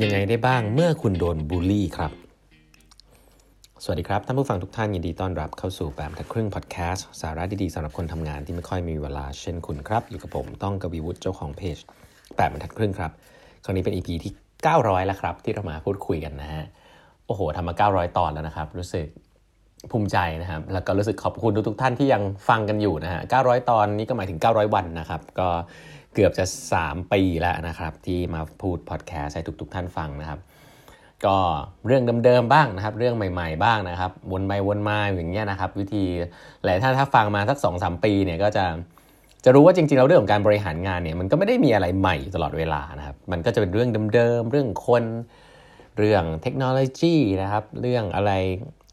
ำยังไงได้บ้างเมื่อคุณโดนบูลลี่ครับ สวัสดีครับ ท่านผู้ฟังทุกท่านยินดีต้อนรับเข้าสู่แปมทัดครึ่งพอดแคสต์สาระดีๆสำหรับคนทำงานที่ไม่ค่อยมีเวลาเช่นคุณครับ อยู่กับผมต้องกวีวุฒิเจ้าของเพจแปมทัดครึ่งครับ ครั้งนี้เป็น EP ที่ 900 แล้วครับ ที่เรามาพูดคุยกันนะฮะโอ้โหทำมา 900 ตอนแล้วนะครับ รู้สึกภูมิใจนะครับแล้วก็รู้สึกขอบคุณทุกๆท่านที่ยังฟังกันอยู่นะฮะ900 ตอนนี้ก็หมายถึง 900 วันนะครับ ก็ เกือบจะ 3 ปีแล้วนะครับ ที่มาพูดพอดแคสต์ให้ทุกๆ ท่านฟังนะครับ ก็เรื่องเดิมๆบ้างนะครับ เรื่องใหม่ ๆ บ้างนะครับ วนไปวนมาอย่างเงี้ยนะครับ วิธีหลายท่านถ้าฟังมาสัก 2-3 ปีเนี่ยก็จะจะรู้ว่าจริงๆแล้วเรื่องของการบริหารงานเนี่ยมันก็ไม่ได้มีอะไรใหม่ตลอดเวลานะครับ มันก็จะเป็นเรื่องเดิมๆเรื่องคนเรื่องเทคโนโลยีนะครับ เรื่องอะไร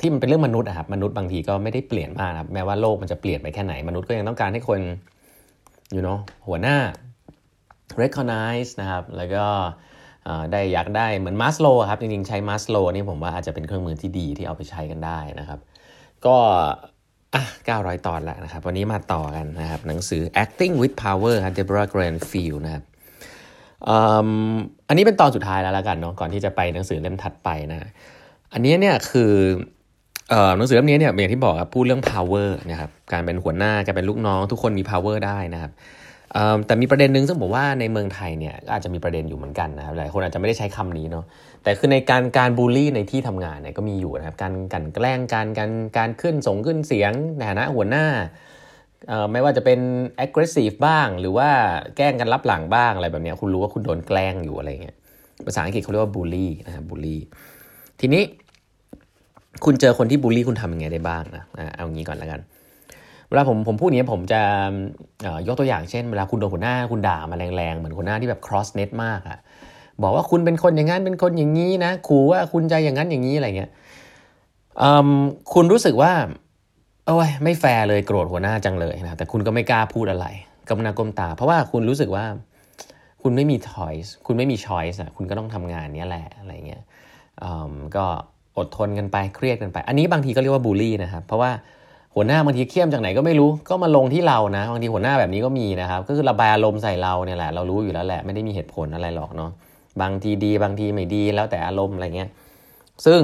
ที่มันเป็นเรื่องมนุษย์นะครับมนุษย์บางทีก็ไม่ได้เปลี่ยนมากนะครับแม้ว่าโลกมันจะเปลี่ยนไปแค่ไหนมนุษย์ก็ยังต้องการให้คน you know หัวหน้า recognize นะครับ แล้วก็ได้อยากได้เหมือนมาสโลครับ จริงๆ ใช้มาสโลนี่ผมว่าอาจจะเป็นเครื่องมือที่ดีที่เอาไปใช้กันได้นะครับ ก็อะ900 ตอนแล้วนะครับ วันนี้มาต่อกันนะครับ หนังสือ acting with power ครับ Deborah Granfield นะครับอันนี้เป็นตอนสุดท้ายแล้วละกันเนาะก่อนที่จะไปหนังสือเล่มถัดไปนะ อันนี้เนี่ยคือ หนังสือเล่มนี้เนี่ยอย่างที่บอกครับพูดเรื่อง power นะครับการเป็นหัวหน้าการเป็นลูกน้อง ทุกคนมี power ได้นะครับแต่มีประเด็นหนึ่งซึ่งผมว่าในเมืองไทยเนี่ยอาจจะมีประเด็นอยู่เหมือนกันนะครับหลายคนอาจจะไม่ได้ใช้คำนี้เนาะแต่คือในการการบูลลี่ในที่ทำงานเนี่ยก็มีอยู่นะครับการกันแกล้งการการการขึ้นส่งขึ้นเสียงในฐานะหัวหน้าไม่ว่าจะเป็น aggressive บ้าง หรือว่าแกล้งกันรับหลังบ้างอะไรแบบนี้คุณรู้ว่าคุณโดนแกล้งอยู่อะไรเงี้ยภาษาอังกฤษเขาเรียกว่าบูลลี่นะครับบูลลี่ทีนี้ คุณเจอคนที่บูลลี่คุณทำยังไงได้บ้างนะเอางี้ก่อนแล้วกัน เวลาผมผมพูดนี้ผมจะยกตัวอย่างเช่น เวลาคุณโดนหัวหน้าคุณด่ามาแรงๆ เหมือนหัวหน้าที่แบบ cross net มากอะบอกว่าคุณเป็นคนอย่างนั้นเป็นคนอย่างนี้นะขู่ว่าคุณจะอย่างนั้นอย่างนี้อะไรเงี้ยคุณรู้สึกว่าโอ้ยไม่แฟร์เลยโกรธหัวหน้าจังเลยนะแต่คุณก็ไม่กล้าพูดอะไรกำนาก้มตา เพราะว่าคุณรู้สึกว่า คุณไม่มี choice คุณไม่มี choice อะคุณก็ต้องทำงานนี้แหละอะไรเงี้ยก็ อดทนกันไปเครียดกันไป อันนี้บางทีก็เรียกว่าบูลลี่นะครับ เพราะว่าหัวหน้าบางทีเข้มจากไหนก็ไม่รู้ก็มาลงที่เรานะบางทีหัวหน้าแบบนี้ก็มีนะครับ ก็คือระบายอารมณ์ใส่เราเนี่ยแหละเรารู้อยู่แล้วแหละไม่ได้มีเหตุผลอะไรหรอกเนาะบางทีดีบางทีไม่ดีแล้วแต่อารมณ์อะไรเงี้ยซึ่ง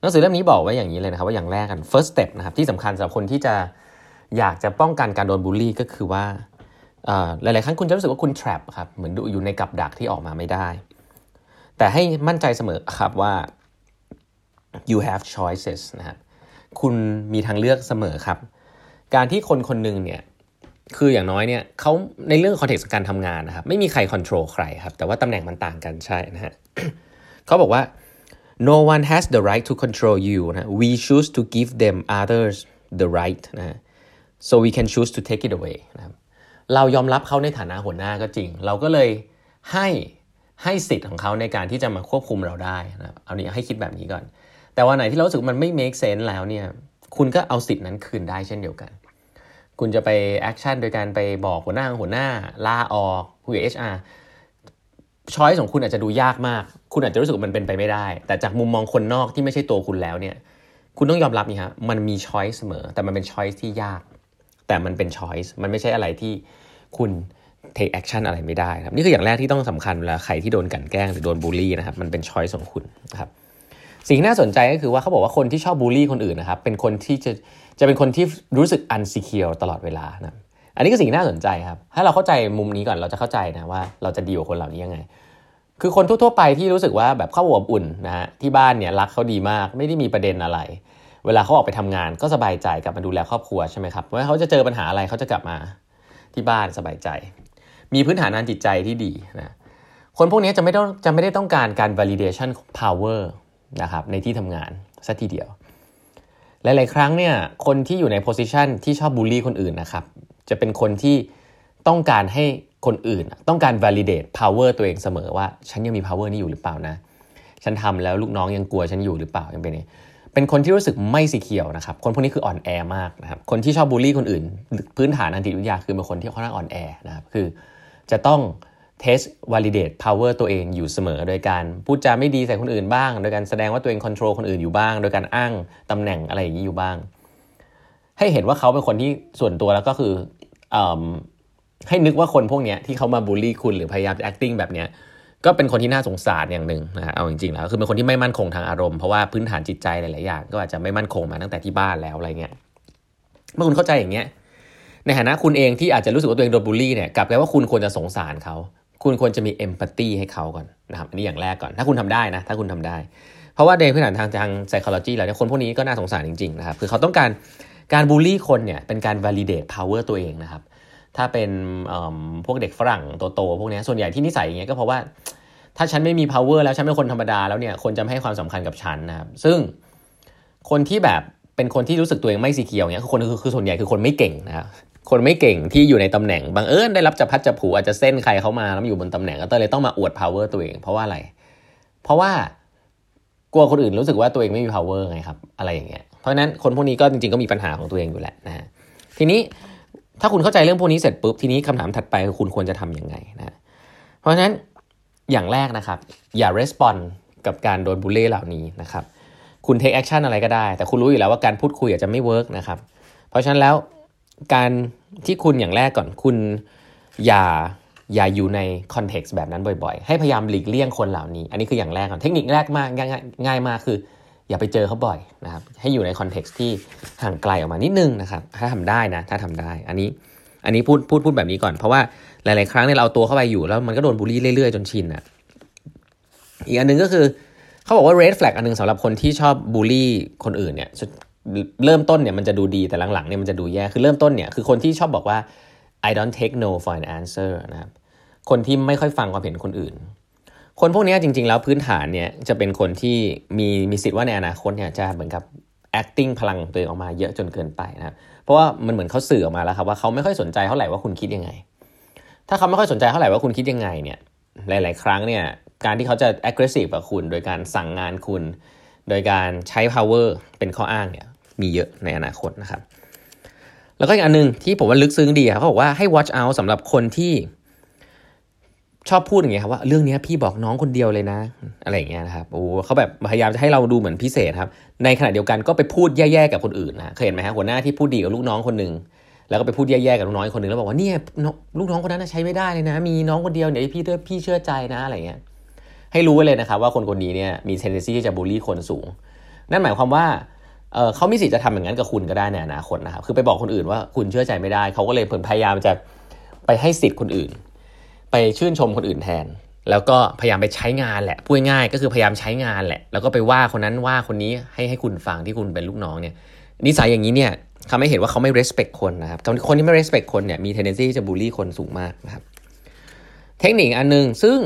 หนังสือเล่มนี้บอกไว้อย่างนี้เลยนะครับ ว่าอย่างแรกกัน first step นะครับที่สำคัญสำหรับคนที่จะอยากจะป้องกันการโดนบูลลี่ก็คือว่าหลาย ๆ ครั้งคุณจะรู้สึกว่าคุณ trap ครับเหมือนอยู่ในกับดักที่ออกมาไม่ได้ แต่ให้มั่นใจเสมอครับว่า you have choices นะครับคุณมีทางเลือกเสมอครับ การที่คนคนหนึ่งเนี่ยคืออย่างน้อยเนี่ยเขาในเรื่องคอนเท็กต์การทำงานนะครับ ไม่มีใครควบคุมใครครับ แต่ว่าตำแหน่งมันต่างกันใช่นะฮะเขาบอกว่า no one has the right to control you นะ we choose to give them others the right นะ so we can choose to take it away นะครับเรายอมรับเขาในฐานะหัวหน้าก็จริง เราก็เลยให้ให้สิทธิ์ของเขาในการที่จะมาควบคุมเราได้นะเอานี้ให้คิดแบบนี้ก่อน แต่วันไหนที่เราสึกมันไม่ make sense แล้วเนี่ย คุณก็เอาสิทธินั้นคืนได้เช่นเดียวกัน คุณจะไป action โดยการไปบอกหัวหน้าหัวหน้าลาออกคุยกับ HR ช้อยของคุณอาจจะดูยากมาก คุณอาจจะรู้สึกมันเป็นไปไม่ได้ แต่จากมุมมองคนนอกที่ไม่ใช่ตัวคุณแล้วเนี่ย คุณต้องยอมรับนี่ฮะ มันมี choice เสมอ แต่มันเป็น choice ที่ยาก แต่มันเป็น choiceมันไม่ใช่อะไรที่คุณ take action อะไรไม่ได้ครับ นี่คืออย่างแรกที่ต้องสำคัญเวลาใครที่โดนกันแกล้งหรือโดนบูลลี่นะครับ มันเป็นช้อยของคุณนะครับ สิ่งน่าสนใจก็คือว่าเขาบอกว่าคนที่ชอบบูลลี่คนอื่นนะครับเป็นคนที่จะจะเป็นคนที่รู้สึกอันซีเคียวตลอดเวลานะอันนี้ก็สิ่งน่าสนใจครับ ถ้าเราเข้าใจมุมนี้ก่อนเราจะเข้าใจนะว่าเราจะดีกับคนเหล่านี้ยังไง คือคนทั่วๆไปที่รู้สึกว่าแบบเข้าอบอุ่นนะฮะที่บ้านเนี่ยรักเขาดีมากไม่ได้มีประเด็นอะไร เวลาเขาออกไปทำงานก็สบายใจกลับมาดูแลครอบครัวใช่ไหมครับว่าเขาจะเจอปัญหาอะไรเขาจะกลับมาที่บ้านสบายใจ มีพื้นฐานทางจิตใจที่ดีนะคนพวกนี้จะไม่ต้องจะไม่ได้ต้องการการ validation power นะครับในที่ทำงานสัทีเดียว หลาย ๆ ครั้งเนี่ยคนที่อยู่ในโพสิชันที่ชอบบูลลี่คนอื่นนะครับจะเป็นคนที่ต้องการให้คนอื่น ต้องการ validate power ตัวเองเสมอว่า ฉันยังมี power นี้อยู่หรือเปล่านะ ฉันทำแล้วลูกน้องยังกลัวฉันอยู่หรือเปล่ายังเป็นนี้เป็นคนที่รู้สึกไม่สีเขียวนะครับ คนพวกนี้คืออ่อนแอมากนะครับ คนที่ชอบบูลลี่คนอื่น พื้นฐานทางจิตวิทยาคือเป็นคนที่ค่อนข้างอ่อนแอนะครับ คือจะต้อง test validate power ตัวเองอยู่เสมอ โดยการพูดจาไม่ดีใส่คนอื่นบ้าง โดยการแสดงว่าตัวเอง control คนอื่นอยู่บ้าง โดยการอ้างตำแหน่งอะไรอย่างนี้อยู่บ้าง ให้เห็นว่าเขาเป็นคนที่ส่วนตัวแล้วก็คืออให้นึกว่าคนพวกนี้ที่เขามาบูลลี่คุณหรือพยายาม acting แบบนี้ก็เป็นคนที่น่าสงสารอย่างหนึ่งนะฮะเอาจริงๆแล้วคือเป็นคนที่ไม่มั่นคงทางอารมณ์เพราะว่าพื้นฐานจิตใจหลายๆอย่างก็อาจจะไม่มั่นคงมาตั้งแต่ที่บ้านแล้วอะไรเงี้ยเมื่อคุณเข้าใจอย่างเงี้ยในฐานะคุณเองที่อาจจะรู้สึกว่าตัวเองโดนบูลลี่เนี่ยกลับกลายว่าคุณควรจะสงสารเขา คุณควรจะมีเอมพัตตีให้เขาก่อนนะครับอันนี้อย่างแรกก่อน ถ้าคุณทำได้นะ ถ้าคุณทำได้ เพราะว่าในพื้นฐานทางทาง psychology แล้วเนี่ยคนพวกนี้ก็น่าสงสารจริงๆนะครับคือเขาต้องการการบูลลี่คนเนี่ยเป็นการ validate power ตัวเองนะครับถ้าเป็นพวกเด็กฝรั่งโตๆพวกนี้ส่วนใหญ่ที่นิสัยอย่างเงี้ยก็เพราะว่าถ้าฉันไม่มี power แล้วฉันเป็นคนธรรมดาแล้วเนี่ยคนจะไม่ให้ความสำคัญกับฉันนะครับซึ่งคนที่แบบเป็นคนที่รู้สึกตัวเองไม่สีเขียวเนี่ยคือคนคือคือส่วนใหญ่คือคนไม่เก่งนะครับ คนไม่เก่งที่อยู่ในตำแหน่งบางเอิญได้รับจับพัดจับผูอาจจะเส้นใครเข้ามาแล้วอยู่บนตำแหน่งก็เลยต้องมาอวด power ตัวเอง เพราะว่าอะไร เพราะว่ากลัวคนอื่นรู้สึกว่าตัวเองไม่มี power ไงครับ อะไรอย่างเงี้ยเพราะฉะนั้นคนพวกนี้ก็จริงๆก็มีปัญหาของตัวเองอยู่แหละนะฮะทีนี้ถ้าคุณเข้าใจเรื่องพวกนี้เสร็จปุ๊บทีนี้คำถามถัดไปคือคุณควรจะทํำยังไงนะเพราะฉะนั้นอย่างแรกนะครับ อย่า respond กับการโดนบูลลี่เหล่านี้นะครับคุณ take action อะไรก็ได้ แต่คุณรู้อยู่แล้วว่าการพูดคุยอาจจะไม่ work นะครับเพราะฉะนั้นแล้ว การที่คุณอย่างแรกก่อนคุณอย่าอย่าอยู่ในคอนเท็กซ์แบบนั้นบ่อยๆ ให้พยายามหลีกเลี่ยงคนเหล่านี้ อันนี้คืออย่างแรกก่อน เทคนิคแรกมากง่ายง่ายมากคือ อย่าไปเจอเขาบ่อยนะครับ ให้อยู่ในคอนเท็กซ์ที่ห่างไกลออกมานิดนึงนะครับ ถ้าทำได้นะ ถ้าทำได้ อันนี้อันนี้พูดพูดพูดแบบนี้ก่อน เพราะว่าหลายๆ ครั้งเนี่ยเราเอาตัวเข้าไปอยู่แล้วมันก็โดนบูลลี่เรื่อยๆ จนชินอะ อีกอันนึงก็คือเขาบอกว่า red flag อันนึงสำหรับคนที่ชอบบูลลี่คนอื่นเนี่ย เริ่มต้นเนี่ยมันจะดูดีแต่หลังๆเนี่ยมันจะดูแย่คือเริ่มต้นเนี่ยคือคนที่ชอบบอกว่า I don't take no for an answer นะครับคนที่ไม่ค่อยฟังความเห็นคนอื่น คนพวกนี้จริง ๆ แล้วพื้นฐานเนี่ยจะเป็นคนที่มีมีสิทธิ์ว่าในอนาคตเนี่ยจะเหมือนกับ acting พลังตัวเองออกมาเยอะจนเกินไปนะครับเพราะว่ามันเหมือนเขาสื่อออกมาแล้วครับว่าเขาไม่ค่อยสนใจเท่าไหร่ว่าคุณคิดยังไง ถ้าเขาไม่ค่อยสนใจเท่าไหร่ว่าคุณคิดยังไงเนี่ยหลาย ๆ ครั้งเนี่ยการที่เขาจะ aggressive กับคุณ โดยการสั่งงานคุณ โดยการใช้ power เป็นข้ออ้างเนี่ย มีเยอะในอนาคตนะครับ แล้วก็อีกอันนึงที่ผมว่าลึกซึ้งดีครับเขาบอกว่าให้ watch out สำหรับคนที่ชอบพูดอย่างเงี้ยครับว่าเรื่องนี้พี่บอกน้องคนเดียวเลยนะ อะไรอย่างเงี้ยนะครับโอ้เขาแบบพยายามจะให้เราดูเหมือนพิเศษครับ ในขณะเดียวกันก็ไปพูดแย่ๆกับคนอื่นนะเคยเห็นไหมฮะหัวหน้าที่พูดดีกับลูกน้องคนหนึ่งแล้วก็ไปพูดแย่ๆกับลูกน้องคนหนึ่งแล้วบอกว่าเนี่ยลูกน้องคนนั้นใช้ไม่ได้เลยนะ มีน้องคนเดียวเนี่ยวพี่เพี่เชื่อใจนะอะไรเงี้ยให้รู้ไว้เลยนะครับว่าคนคนนี้เนี่ยมี tendency ที่จะบูลลี่คนสูง นั่นหมายความว่า เเขามีสิทธิ์จะทำอย่างนั้นกับคุณก็ได้ในอนาคตนะครับ คือไปบอกคนอื่นว่าคุณเชื่อใจไม่ได้ เขาก็เลยพยายามจะไปให้สิทธิ์คนอื่น ไปชื่นชมคนอื่นแทน แล้วก็พยายามไปใช้งานแหละ พูดง่ายก็คือพยายามใช้งานแหละ แล้วก็ไปว่าคนนั้นว่าคนนี้ให้ให้คุณฟังที่คุณเป็นลูกน้องเนี่ย นิสัยอย่างนี้เนี่ยทำให้เห็นว่าเขาไม่ respect คนนะครับ คนที่ไม่ respect คนเนี่ยมี tendency จะบูลลี่คนสูงมากนะครับ เทคนิคอันนึงซึ่ง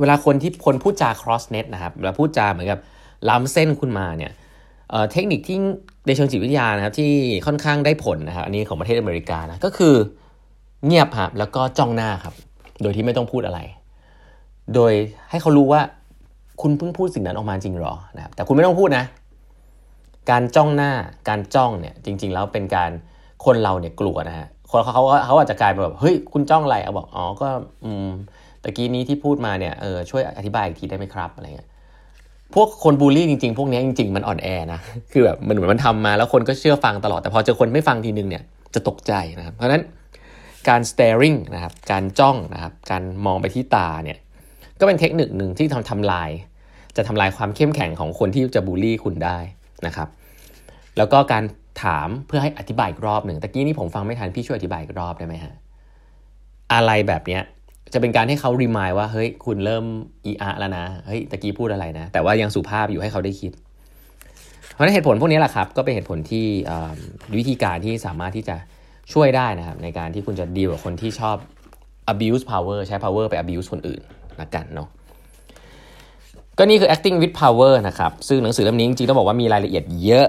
เวลาคนที่คนพูดจา cross net นะครับเวลาพูดจาเหมือนกับล้ำเส้นคุณมาเนี่ย เทคนิคที่ในเชิงจิตวิทยานะครับที่ค่อนข้างได้ผลนะครับอันนี้ของประเทศอเมริกานะก็คือเงียบครับแล้วก็จ้องหน้าครับ โดยที่ไม่ต้องพูดอะไร โดยให้เขารู้ว่าคุณเพิ่งพูดสิ่งนั้นออกมาจริงหรอนะครับแต่คุณไม่ต้องพูดนะ การจ้องหน้าการจ้องเนี่ยจริง ๆ แล้วเป็นการคนเราเนี่ยกลัวนะฮะคนเขาเขาเขาอาจจะกลายเป็นแบบเฮ้ยคุณจ้องอะไรเอาบอกอ๋อก็อืมตะกี้นี้ที่พูดมาเนี่ยเออช่วยอธิบายอีกทีได้ไหมครับอะไรเงี้ย พวกคนบูลลี่จริงๆ พวกนี้จริง ๆ มันอ่อนแอนะ คือแบบมันเหมือนมันทำมาแล้วคนก็เชื่อฟังตลอด แต่พอเจอคนไม่ฟังทีนึงเนี่ยจะตกใจนะครับ เพราะฉะนั้นการ staring นะครับ การจ้องนะครับ การมองไปที่ตาเนี่ย ก็เป็นเทคนิคหนึ่งที่ทำทำลาย จะทำลายความเข้มแข็งของคนที่จะบูลลี่คุณได้นะครับ แล้วก็การถามเพื่อให้อธิบายอีกรอบหนึ่งตะกี้นี่ผมฟังไม่ทันพี่ช่วยอธิบายอีกรอบได้ไหมฮะ อะไรแบบเนี้ย จะเป็นการให้เขารีมายว่าเฮ้ยคุณเริ่มอีอาแล้วนะเฮ้ยตะกี้พูดอะไรนะ แต่ว่ายังสุภาพอยู่ให้เขาได้คิด เพราะนั้นเหตุผลพวกนี้แหละครับ ก็เป็นเหตุผลที่วิธีการที่สามารถที่จะช่วยได้นะครับ ในการที่คุณจะดีกับคนที่ชอบ abuse power ใช้ power ไป abuse คนอื่นละกันเนาะก็นี่คือ acting with power นะครับ ซึ่งหนังสือเล่มนี้จริงๆต้องบอกว่ามีรายละเอียดเยอะ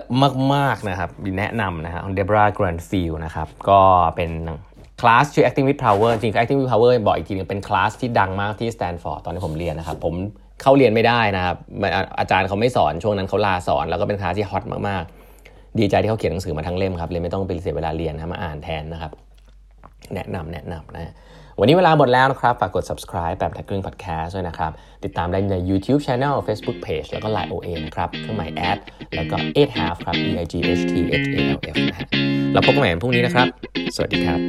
มากๆนะครับแนะนำนะครับของ Deborah Granfield นะครับ ก็เป็น คลาสชื่อ acting with power จริง acting with power บอกอีกทีนึงเป็นคลาสที่ดังมากที่สแตนฟอร์ดตอนที่ผมเรียนนะครับ ผมเข้าเรียนไม่ได้นะครับอาจารย์เขาไม่สอนช่วงนั้นเขาลาสอน แล้วก็เป็นคลาสที่ฮอตมากๆ ดีใจที่เขาเขียนหนังสือมาทั้งเล่มครับเลยไม่ต้องไปเสียเวลาเรียนนะมาอ่านแทนนะครับ แนะนำแนะนำนะวันนี้เวลาหมดแล้วนะครับ ฝากกด subscribe แปดบรรทัดครึ่ง podcast ด้วยนะครับ ติดตามได้ใน YouTube Channel Facebook Page แล้วก็ Line OA นะครับ เครื่องหมายแอดแล้วก็ e i g h half ครับ e i g h t h a l f นะฮะเราพบกันใหม่พรุ่งนี้นะครับ สวัสดีครับ